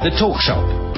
The Talk Shop.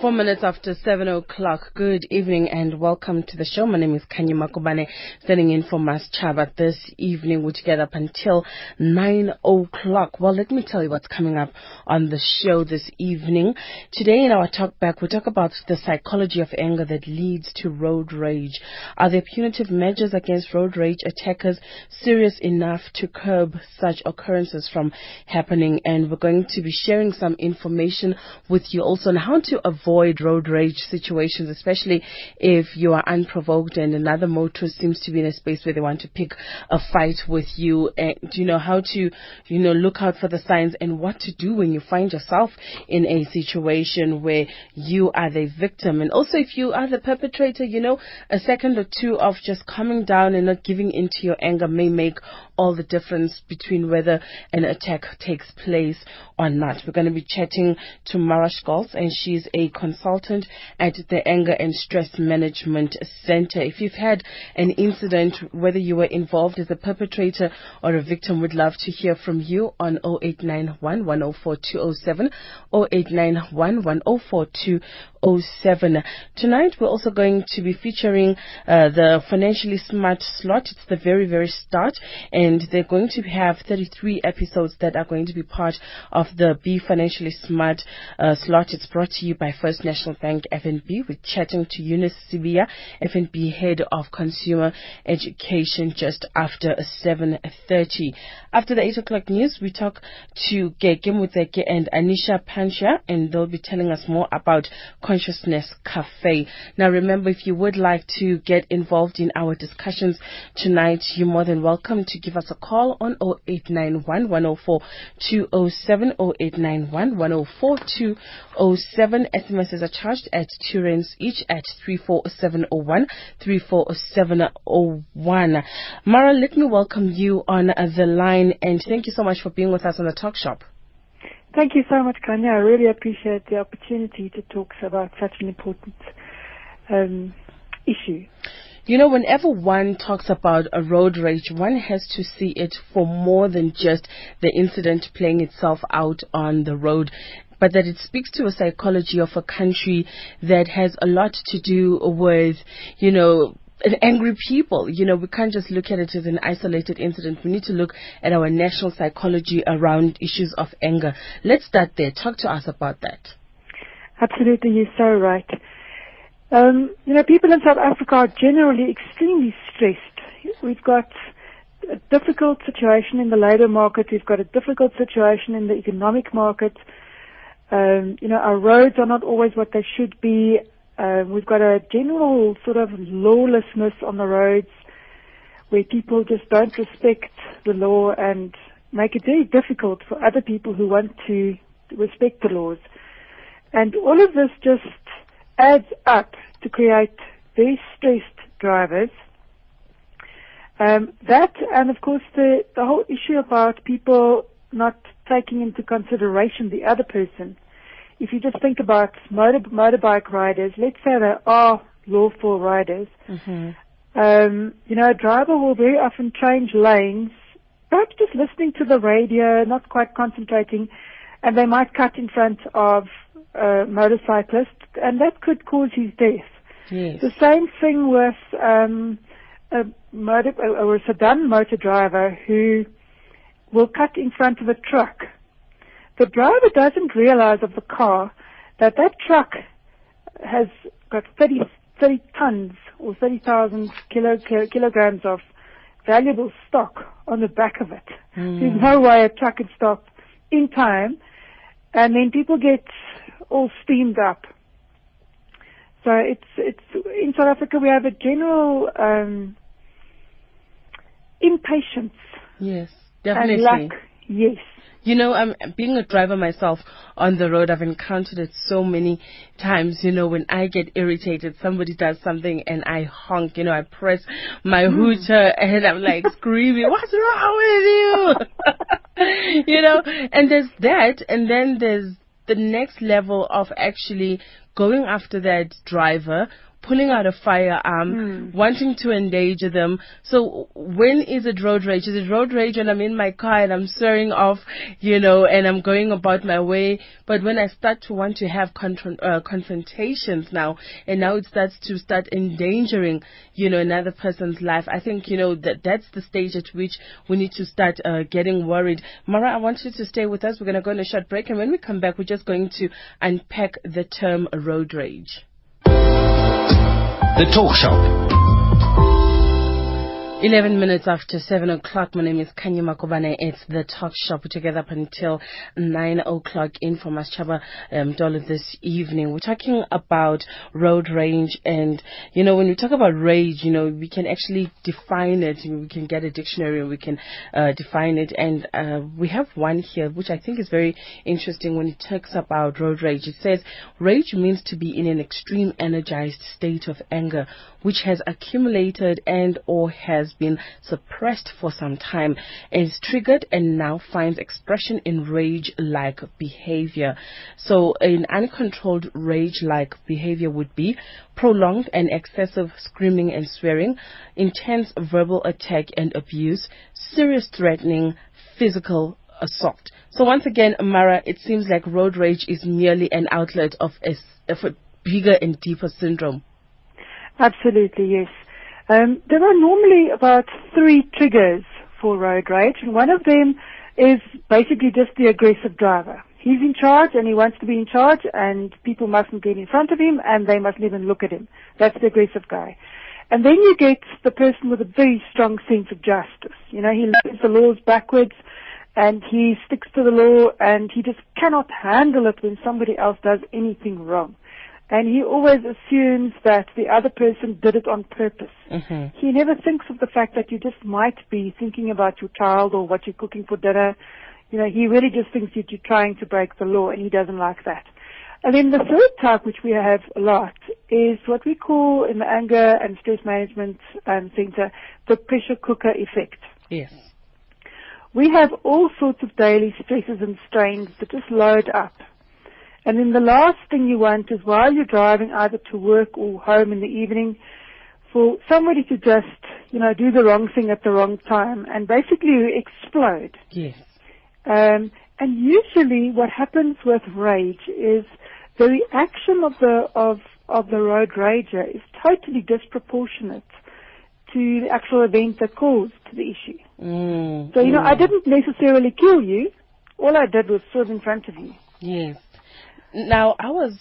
Four minutes after seven o'clock. Good evening and welcome to the show. My name is Kanya Makubane, standing in for Mas Chaba this evening. We're together up until nine o'clock. Well, let me tell you what's coming up on the show this evening. Today in our talk back, we talk about the psychology of anger that leads to road rage. Are there punitive measures against road rage attackers serious enough to curb such occurrences from happening? And we're going to be sharing some information with you also on how to avoid avoid road rage situations, especially if you are unprovoked and another motorist seems to be in a space where they want to pick a fight with you. And you know how to you know look out for the signs and what to do when you find yourself in a situation where you are the victim? And also if you are the perpetrator you know a second or two of just calming down and not giving into your anger may make all the difference between whether an attack takes place or not. We're going to be chatting to Mara Scholtz, and she's a consultant at the Anger and Stress Management Center. If you've had an incident, whether you were involved as a perpetrator or a victim, we'd love to hear from you on 0891 104 207 0891 104 207. Tonight, we're also going to be featuring uh, the Financially Smart slot. It's the very, very start, and they're going to have 33 episodes that are going to be part of the Be Financially Smart uh, slot. It's brought to you by First National Bank FNB. We're chatting to Eunice Sibia, FNB Head of Consumer Education, just after 7.30. After the 8 o'clock news, we talk to Gege Muteke and Anisha Pancha, and they'll be telling us more about Consciousness Cafe. Now, remember, if you would like to get involved in our discussions tonight, you're more than welcome to give us a call on 0891 104 207 0891 104 207 SMS SMSs are charged at two rands each at 34701, 34701. Mara, let me welcome you on the line and thank you so much for being with us on the Talk Shop. Thank you so much, Kanya. I really appreciate the opportunity to talk about such an important um, issue. You know, whenever one talks about a road rage, one has to see it for more than just the incident playing itself out on the road but that it speaks to a psychology of a country that has a lot to do with, you know, angry people. You know, we can't just look at it as an isolated incident. We need to look at our national psychology around issues of anger. Let's start there. Talk to us about that. Absolutely, you're so right. Um, you know, people in South Africa are generally extremely stressed. We've got a difficult situation in the labour market. We've got a difficult situation in the economic market. Um, you know, our roads are not always what they should be. Uh, we've got a general sort of lawlessness on the roads where people just don't respect the law and make it very difficult for other people who want to respect the laws. And all of this just adds up to create very stressed drivers. Um, that and of course the, the whole issue about people not taking into consideration the other person. If you just think about motor, motorbike riders, let's say they are lawful riders, mm-hmm. um, you know, a driver will very often change lanes, perhaps just listening to the radio, not quite concentrating, and they might cut in front of a motorcyclist, and that could cause his death. Yes. The same thing with um, a motor or a sedan motor driver who will cut in front of a truck. The driver doesn't realize of the car that that truck has got 30, 30 tons or 30,000 kilo, kilograms of valuable stock on the back of it. Mm. There's no way a truck could stop in time. And then people get all steamed up. So it's, it's, in South Africa we have a general, um, impatience. Yes. Definitely. And luck, yes. You know, I'm being a driver myself on the road. I've encountered it so many times. You know, when I get irritated, somebody does something and I honk. You know, I press my mm. hooter and I'm like screaming, "What's wrong with you?" you know, and there's that, and then there's the next level of actually going after that driver pulling out a firearm, Hmm. wanting to endanger them. So when is it road rage? Is it road rage when I'm in my car and I'm swearing off, you know, and I'm going about my way? But when I start to want to have confront, uh, confrontations now, and now it starts to start endangering, you know, another person's life, I think, you know, that that's the stage at which we need to start uh, getting worried. Mara, I want you to stay with us. We're going to go on a short break, and when we come back, we're just going to unpack the term road rage. The Talk Shop. 11 minutes after 7 o'clock, my name is Kanya Makobane. It's the talk shop. We're together up until 9 o'clock in for Maschaba um, Dollar this evening. We're talking about road rage and, you know, when we talk about rage, you know, we can actually define it. We can get a dictionary and we can uh, define it. And uh, we have one here, which I think is very interesting when it talks about road rage. It says, rage means to be in an extreme energized state of anger, which has accumulated and or has been suppressed for some time, is triggered and now finds expression in rage-like behavior. So an uncontrolled rage-like behavior would be prolonged and excessive screaming and swearing, intense verbal attack and abuse, serious threatening, physical assault. So once again, Mara, it seems like road rage is merely an outlet of a, of a bigger and deeper syndrome. Absolutely, yes. Um, there are normally about three triggers for road rage, and one of them is basically just the aggressive driver. He's in charge and he wants to be in charge and people mustn't get in front of him and they mustn't even look at him. That's the aggressive guy. And then you get the person with a very strong sense of justice. You know, he learns the laws backwards and he sticks to the law and he just cannot handle it when somebody else does anything wrong. And he always assumes that the other person did it on purpose. Mm-hmm. He never thinks of the fact that you just might be thinking about your child or what you're cooking for dinner. You know, he really just thinks that you're trying to break the law and he doesn't like that. And then the third type, which we have a lot, is what we call in the anger and stress management um, center the pressure cooker effect. Yes. We have all sorts of daily stresses and strains that just load up. And then the last thing you want is while you're driving either to work or home in the evening, for somebody to just, you know, do the wrong thing at the wrong time and basically explode. Yes. Um, and usually what happens with rage is the reaction of the, of, of the road rager is totally disproportionate to the actual event that caused the issue. Mm, So, you know, I mm. didn't necessarily kill you. All I did was swerve in front of you. Yes. Now, I was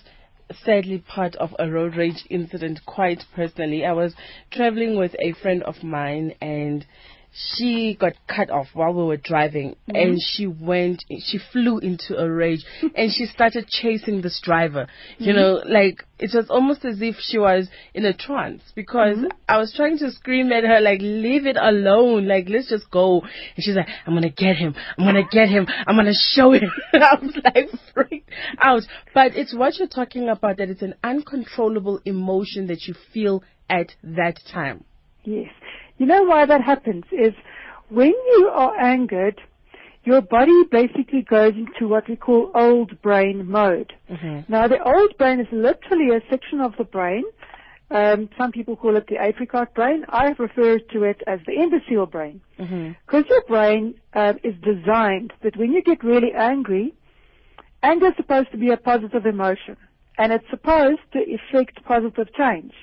sadly part of a road rage incident quite personally. I was traveling with a friend of mine and she got cut off while we were driving mm-hmm. and she went she flew into a rage and she started chasing this driver. You mm-hmm. know like it was almost as if she was in a trance because mm-hmm. i was trying to scream at her like leave it alone. Like let's just go. And she's like i'm gonna get him. I'm gonna get him. I'm gonna show him. I was like freaked out. But it's what you're talking about that it's an uncontrollable emotion that you feel at that time. Yes. You know why that happens is when you are angered, your body basically goes into what we call old brain mode. mm-hmm. Now the old brain is literally a section of the brain. Um, some people call it the apricot brain. I refer to it as the imbecile brain. Mm-hmm. Because your brain um, is designed that when you get really angry, anger is supposed to be a positive emotion, and it's supposed to effect positive change.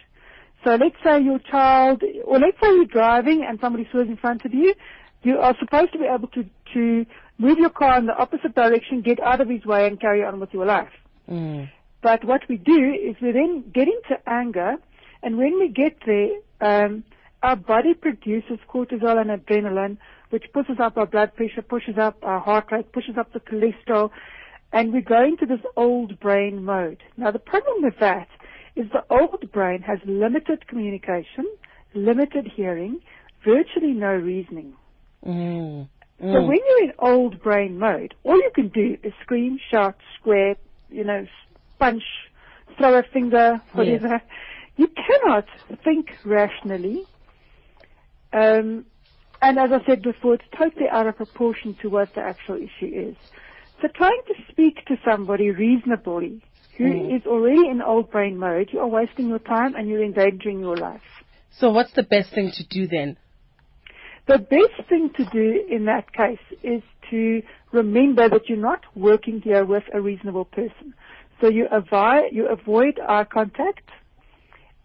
So let's say your child, or let's say you're driving and somebody swerves in front of you, you are supposed to be able to, to move your car in the opposite direction, get out of his way, and carry on with your life. Mm. But what we do is we then get into anger, and when we get there, um, our body produces cortisol and adrenaline, which pushes up our blood pressure, pushes up our heart rate, pushes up the cholesterol, and we go into this old brain mode. Now the problem with that is the old brain has limited communication, limited hearing, virtually no reasoning. Mm. So Mm. when you're in old brain mode, all you can do is scream, shout, square, you know, punch, throw a finger, whatever. You cannot think rationally. Um, and as I said before, it's totally out of proportion to what the actual issue is. So trying to speak to somebody reasonably who Mm. is already in old brain mode, you are wasting your time and you're endangering your life. So what's the best thing to do then? The best thing to do in that case is to remember that you're not working here with a reasonable person. So you avoid, you avoid eye contact.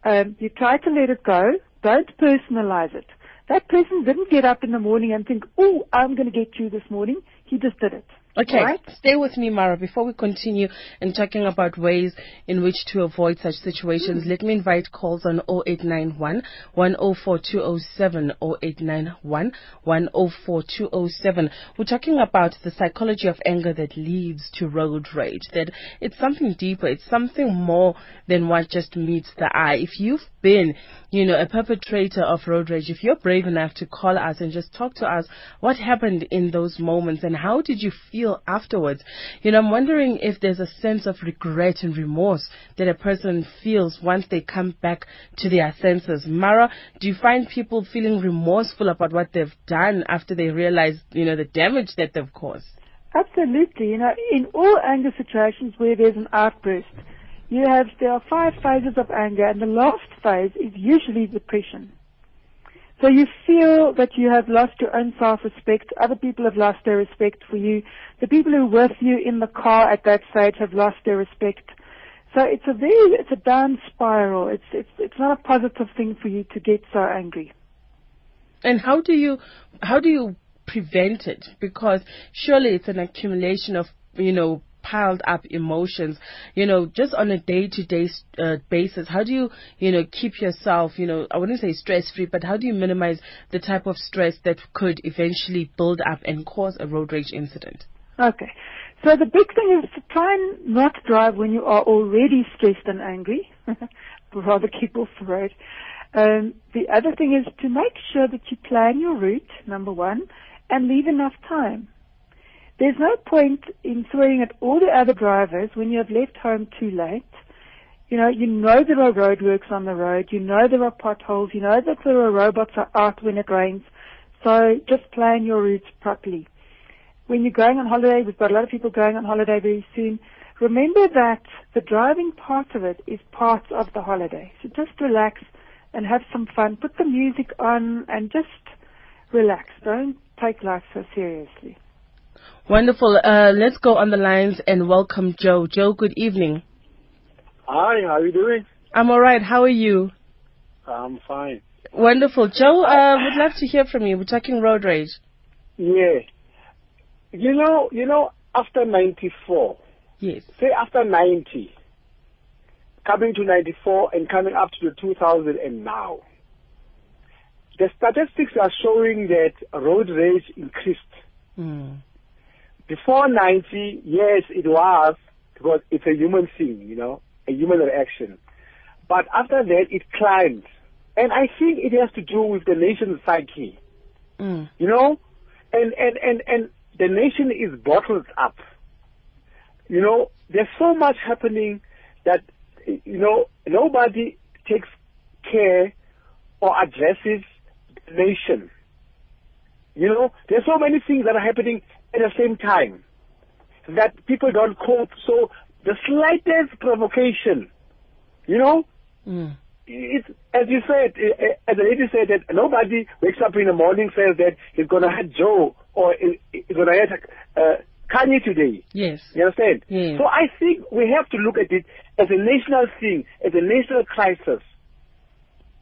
Um, you try to let it go. Don't personalize it. That person didn't get up in the morning and think, oh, I'm going to get you this morning. He just did it. Okay, Right. stay with me, Mara. Before we continue in talking about ways in which to avoid such situations, let me invite calls on 0891 104 207 0891 104 207. We're talking about the psychology of anger that leads to road rage, that it's something deeper, it's something more than what just meets the eye. If you've been, you know, a perpetrator of road rage, if you're brave enough to call us and just talk to us, what happened in those moments and how did you feel afterwards? You know, I'm wondering if there's a sense of regret and remorse that a person feels once they come back to their senses. Mara, do you find people feeling remorseful about what they've done after they realize, you know, the damage that they've caused? Absolutely. You know, in all anger situations where there's an outburst, you have, there are five phases of anger and the last phase is usually depression. So you feel that you have lost your own self-respect. Other people have lost their respect for you. The people who were with you in the car at that stage have lost their respect. So it's a very, it's a down spiral. It's, it's, it's not a positive thing for you to get so angry. And how do you how do you prevent it? Because surely it's an accumulation of you know piled up emotions. You know, just on a day to day basis. How do you you know keep yourself you know I wouldn't say stress free, but how do you minimize the type of stress that could eventually build up and cause a road rage incident? Okay. So the big thing is to try and not drive when you are already stressed and angry. Rather keep off the road. Um, the other thing is to make sure that you plan your route, number one, and leave enough time. There's no point in throwing at all the other drivers when you have left home too late. You know, you know there are roadworks on the road, you know there are potholes, you know that there are robots are out when it rains. So just plan your routes properly. When you're going on holiday, we've got a lot of people going on holiday very soon. Remember that the driving part of it is part of the holiday. So just relax and have some fun. Put the music on and just relax. Don't take life so seriously. Wonderful. Uh, let's go on the lines and welcome Joe. Joe, good evening. Hi, how are you doing? I'm all right. How are you? I'm fine. Wonderful. Joe, uh, would love to hear from you. We're talking road rage. Yeah. You know, you know, after 94, Yes. say after 90, coming to 94 and coming up to the 2000 and now, the statistics are showing that road rage increased. Mm. Before 90, yes, it was, because it's a human thing, you know, a human reaction. But after that, it climbed. And I think it has to do with the nation's psyche. Mm. you know, and and and and the nation is bottled up. You know, there's so much happening that you know nobody takes care or addresses the nation. You know, there's so many things that are happening at the same time that people don't cope. So the slightest provocation, you know, Mm. it's as you said, eh, eh, as the lady said that nobody wakes up in the morning says that he's gonna hurt Joe or he's gonna hurt uh, Kanye today. Yes. You understand? Yes. So I think we have to look at it as a national thing, as a national crisis.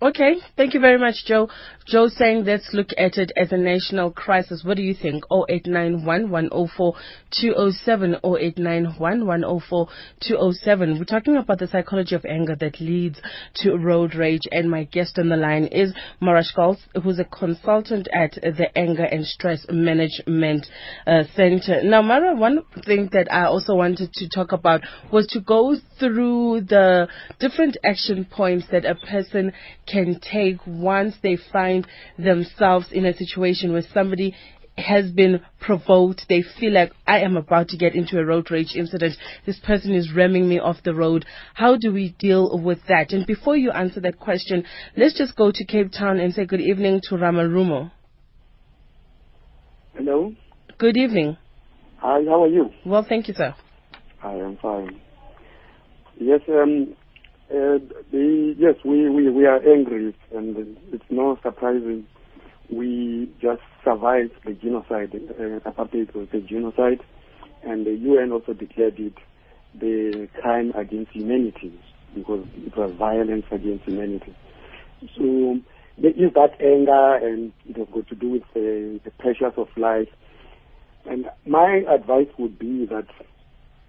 Okay. Thank you very much, Joe. Joe saying let's look at it as a national crisis. What do you think? 0891 104 207 0891 104 207. We're talking about the psychology of anger that leads to road rage. And my guest on the line is Mara Scholtz, who's a consultant at the Anger and Stress Management uh, Center. Now, Mara, one thing that I also wanted to talk about was to go through the different action points that a person can take once they find themselves in a situation where somebody has been provoked. They feel like I am about to get into a road rage incident. This person is ramming me off the road. How do we deal with that? And before you answer that question, let's just go to Cape Town and say good evening to Ramarumo. Hello. Good evening. Hi, how are you? Well, thank you, sir. I am fine. Yes, um, uh, yes, we, we, we are angry, and it's no surprising. We just survived the genocide. Uh, apartheid was a genocide, and the UN also declared it the crime against humanity because it was violence against humanity. So there is that anger, and it has got to do with the, the pressures of life. And my advice would be that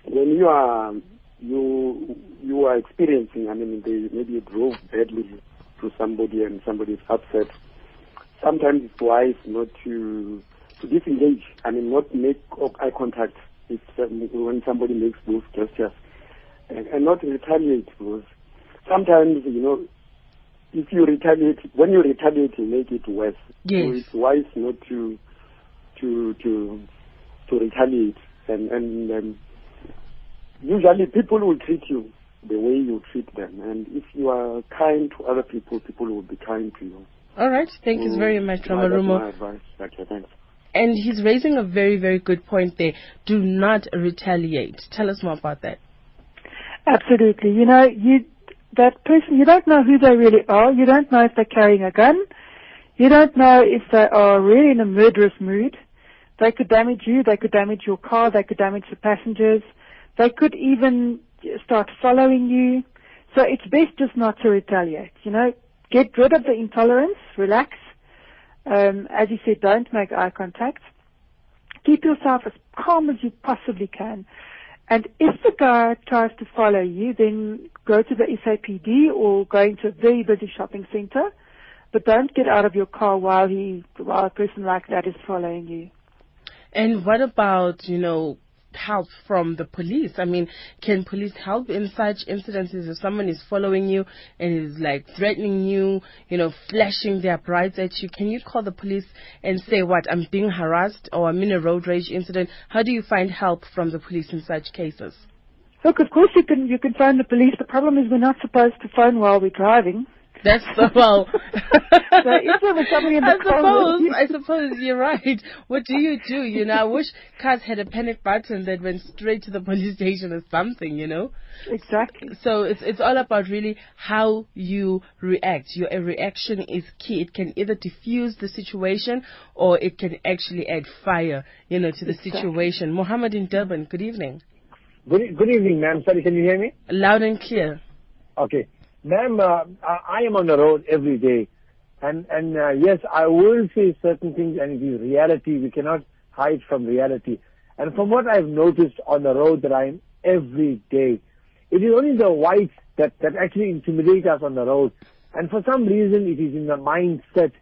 when you are you you are experiencing, I mean, they, maybe you drove badly to somebody and somebody is upset. Sometimes it's wise not to to disengage. I mean, not make eye contact if, when somebody makes those gestures, and, and not retaliate because sometimes you know if you retaliate when you retaliate you make it worse. Yes. So it's wise not to to to to retaliate and and um, usually people will treat you the way you treat them. And if you are kind to other people, people will be kind to you. All right. Thank you Mm, very much, my- that's Ramarumo. my advice. Okay, thanks. And he's raising a very, very good point there. Do not retaliate. Tell us more about that. Absolutely. You know, you that person, you don't know who they really are. You don't know if they're carrying a gun. You don't know if they are really in a murderous mood. They could damage you. They could damage your car. They could damage the passengers. They could even start following you. So it's best just not to retaliate. You know, get rid of the intolerance. Relax. Um, as you said, don't make eye contact. Keep yourself as calm as you possibly can. And if the guy tries to follow you, then go to the SAPD or go into a very busy shopping center. But don't get out of your car while he, while a person like that is following you. And what about, you know, help from the police? I mean, can police help in such incidences if someone is following you and is like threatening you, you know, flashing their brights at you? Can you call the police and say, what, I'm being harassed or I'm in a road rage incident? How do you find help from the police in such cases? Look, of course you can, you can phone the police. The problem is we're not supposed to phone while we're driving. That's the well. So if there was somebody in the I suppose, I suppose you're right. What do you do? You know, I wish cars had a panic button that went straight to the police station or something. You know. Exactly. So it's it's all about really how you react. Your reaction is key. It can either diffuse the situation or it can actually add fire, you know, to the Exactly. situation. Mohammed in Durban, good evening. Good, good evening, ma'am. Sorry, can you hear me? Loud and clear. Okay. Ma'am, uh, I am on the road every day. And, and uh, yes, I will say certain things and it is reality. We cannot hide from reality. And from what I've noticed on the road that I am every day, it is only the whites that, that actually intimidate us on the road. And for some reason, it is in the mindset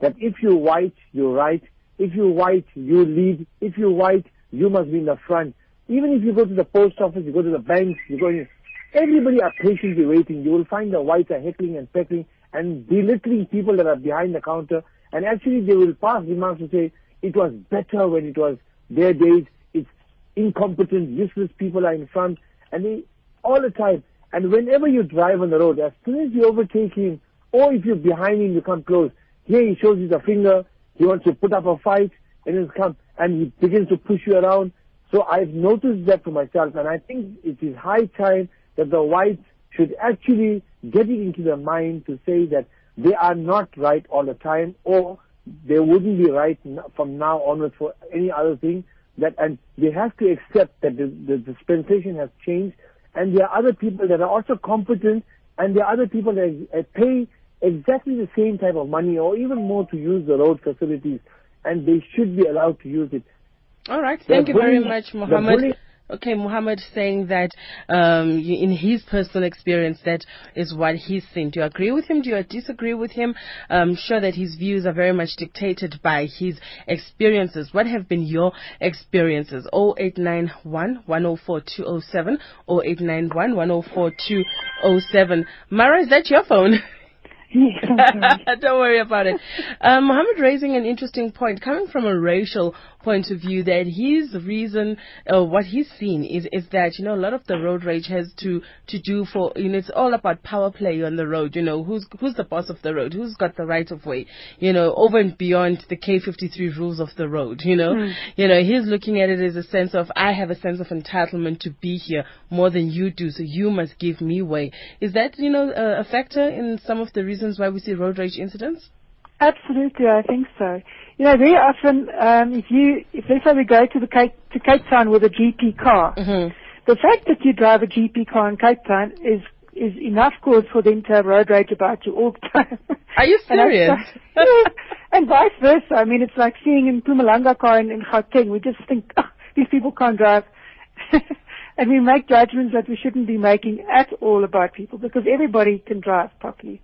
that if you're white, you're right. If you're white, you lead. If you're white, you must be in the front. Even if you go to the post office, you go to the banks, you go in, everybody are patiently waiting. You will find the whites are heckling and peckling and belittling people that are behind the counter. And actually they will pass remarks to say, it was better when it was their days. It's incompetent, useless people are in front. And they, all the time. And whenever you drive on the road, as soon as you overtake him, or if you're behind him, you come close. Here he shows you the finger. He wants to put up a fight, and he'll come and he begins to push you around. So I've noticed that for myself, and I think it is high time that the whites should actually get it into their mind to say that they are not right all the time, or they wouldn't be right from now onwards for any other thing. That and they have to accept that the, the dispensation has changed, and there are other people that are also competent, and there are other people that uh, pay exactly the same type of money or even more to use the road facilities, and they should be allowed to use it. All right. The Thank you very much, Mohammed. Okay, Mohammed saying that um, in his personal experience, that is what he's seen. Do you agree with him? Do you disagree with him? I'm sure that his views are very much dictated by his experiences. What have been your experiences? 0891 104 207 891 104 207. Mara, is that your phone? Yes, Don't worry about it. Um, Mohammed raising an interesting point, coming from a racial point of view that his reason, uh, what he's seen is, is that, you know, a lot of the road rage has to, to do for, you know, it's all about power play on the road, you know, who's, who's the boss of the road, who's got the right of way, you know, over and beyond the K53 rules of the road, you know, mm. you know, he's looking at it as a sense of, I have a sense of entitlement to be here more than you do, so you must give me way. Is that, you know, a, a factor in some of the reasons why we see road rage incidents? Absolutely, I think so. You know, very often, um, if you, if let's say we go to the Cape, to Cape Town with a GP car, mm-hmm. the fact that you drive a GP car in Cape Town is is enough cause for them to have road rage about you all the time. Are you serious? and, yeah, and vice versa. I mean, it's like seeing in Mpumalanga car in, in Gauteng. We just think, oh, these people can't drive. and we make judgments that we shouldn't be making at all about people because everybody can drive properly.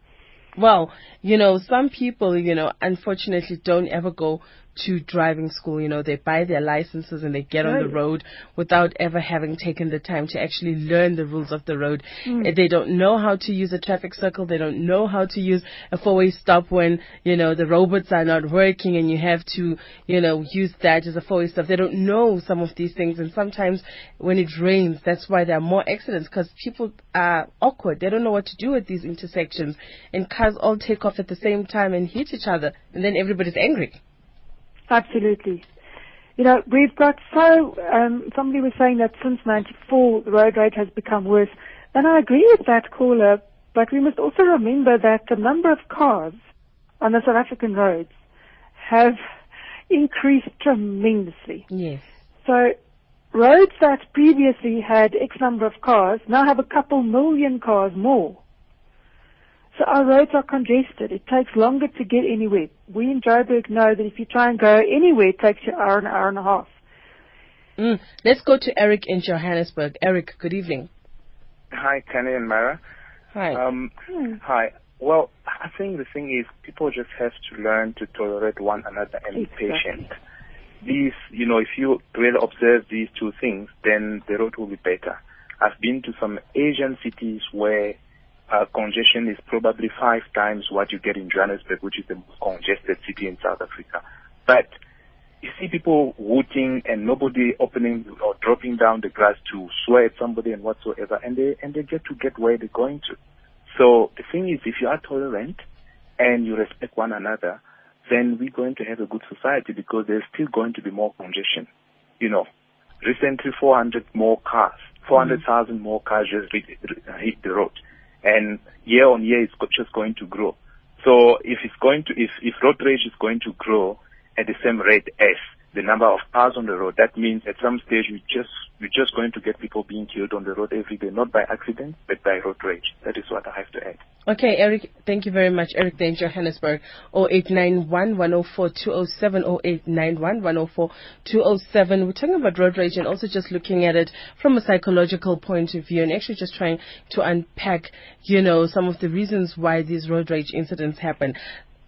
Well, you know, some people, you know, unfortunately don't ever go to driving school. You know, they buy their licenses and they get right. on the road without ever having taken the time to actually learn the rules of the road. Mm. They don't know how to use a traffic circle. They don't know how to use a four-way stop when, you know, the robots are not working and you have to, you know, use that as a four-way stop. They don't know some of these things. And sometimes when it rains, that's why there are more accidents because people are awkward. They don't know what to do at these intersections and cars all take off at the same time and hit each other and then everybody's angry. Absolutely. You know, we've got so, um, somebody was saying that since 94 the road rate has become worse. And I agree with that caller, but we must also remember that the number of cars on the South African roads have increased tremendously. Yes. So roads that previously had X number of cars now have a couple million cars more. So our roads are congested. It takes longer to get anywhere. We in Joburg know that if you try and go anywhere, it takes you an hour, an hour and a half. Mm. Let's go to Eric in Johannesburg. Eric, good evening. Hi, Kenny and Mara. Hi. Um, Hi. Well, I think the thing is people just have to learn to tolerate one another and be exactly. patient. These, you know, if you really observe these two things, then the road will be better. I've been to some Asian cities where uh, congestion is probably five times what you get in Johannesburg, which is the most congested city in South Africa. But you see people hooting and nobody opening or dropping down the glass to swear at somebody and whatsoever, and they and they get to get where they're going to. So the thing is, if you are tolerant and you respect one another, then we're going to have a good society because there's still going to be more congestion. You know, recently 400 more cars, 400,000 mm-hmm. more cars just hit the road and year on year it's just going to grow. So if it's going to, if, if road rage is going to grow at the same rate as the number of cars on the road, that means at some stage we just, we're just going to get people being killed on the road every day, not by accident, but by road rage. That is what I have to add. Okay, Eric, thank you very much. Eric in Johannesburg, 0891 104 207, 0891 104 207. We're talking about road rage and also just looking at it from a psychological point of view and actually just trying to unpack, you know, some of the reasons why these road rage incidents happen.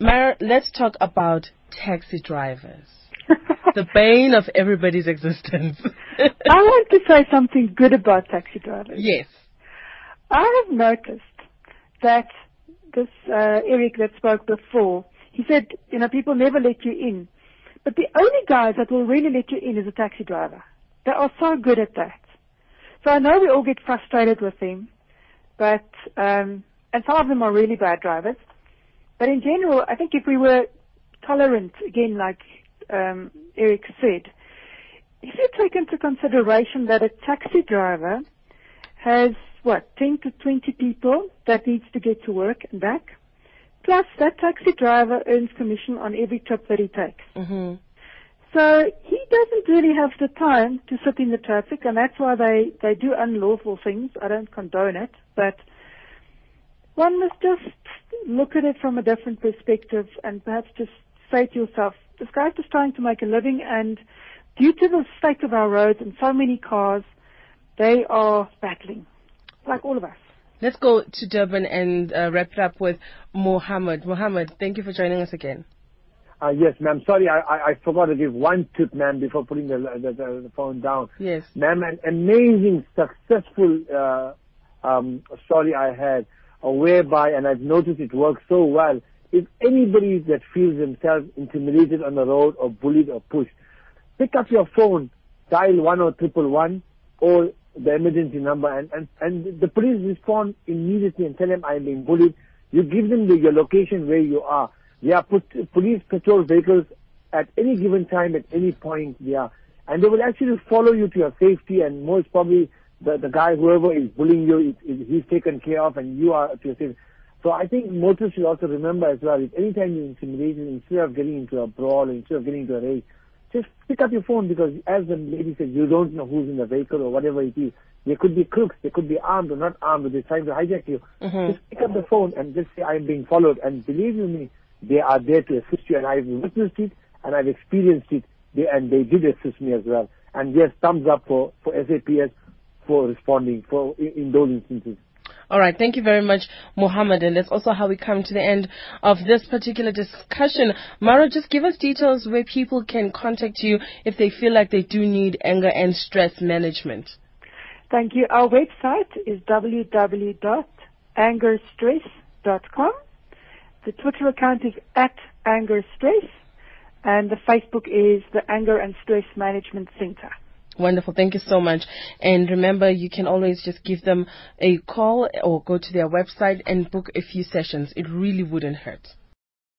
Mara, let's talk about taxi drivers. The bane of everybody's existence. I want to say something good about taxi drivers. Yes. I have noticed that this uh, Eric that spoke before, he said, you know, people never let you in. But the only guys that will really let you in is a taxi driver. They are so good at that. So I know we all get frustrated with them, but um, and some of them are really bad drivers. But in general, I think if we were tolerant, again, like um, Eric said, if you take into consideration that a taxi driver has what 10 to 20 people that needs to get to work and back, plus that taxi driver earns commission on every trip that he takes. Mm-hmm. So he doesn't really have the time to sit in the traffic, and that's why they they do unlawful things. I don't condone it, but one must just look at it from a different perspective and perhaps just say to yourself, this guy's just trying to make a living and due to the state of our roads and so many cars, they are battling, like all of us. Let's go to Durban and uh, wrap it up with Mohammed. Mohammed, thank you for joining us again. Uh, yes, ma'am. Sorry, I, I, I, forgot to give one tip, ma'am, before putting the, the, the, the phone down. Yes. Ma'am, an amazing, successful uh, um, story I had, uh, whereby, and I've noticed it works so well, if anybody that feels themselves intimidated on the road or bullied or pushed, pick up your phone, dial one or triple one or the emergency number and, and, and the police respond immediately and tell them I'm being bullied. You give them the, your location where you are. There are police patrol vehicles at any given time, at any point, yeah. And they will actually follow you to your safety and most probably the, the guy, whoever is bullying you, he's taken care of and you are to your safety. So I think motorists should also remember as well, if anytime you're intimidated, instead of getting into a brawl, instead of getting into a race, just pick up your phone because as the lady said, you don't know who's in the vehicle or whatever it is. There could be crooks, they could be armed or not armed, or they're trying to hijack you. Mm-hmm. Just pick up the phone and just say, I'm being followed. And believe you me, they are there to assist you. And I've witnessed it and I've experienced it. They, and they did assist me as well. And yes, thumbs up for, for SAPS for responding for in, in those instances. All right, thank you very much, Mohammed. And that's also how we come to the end of this particular discussion. Mara, just give us details where people can contact you if they feel like they do need anger and stress management. Thank you. Our website is www.angerstress.com. The Twitter account is at angerstress, and the Facebook is the Anger and Stress Management Center. Wonderful. Thank you so much. And remember, you can always just give them a call or go to their website and book a few sessions. It really wouldn't hurt.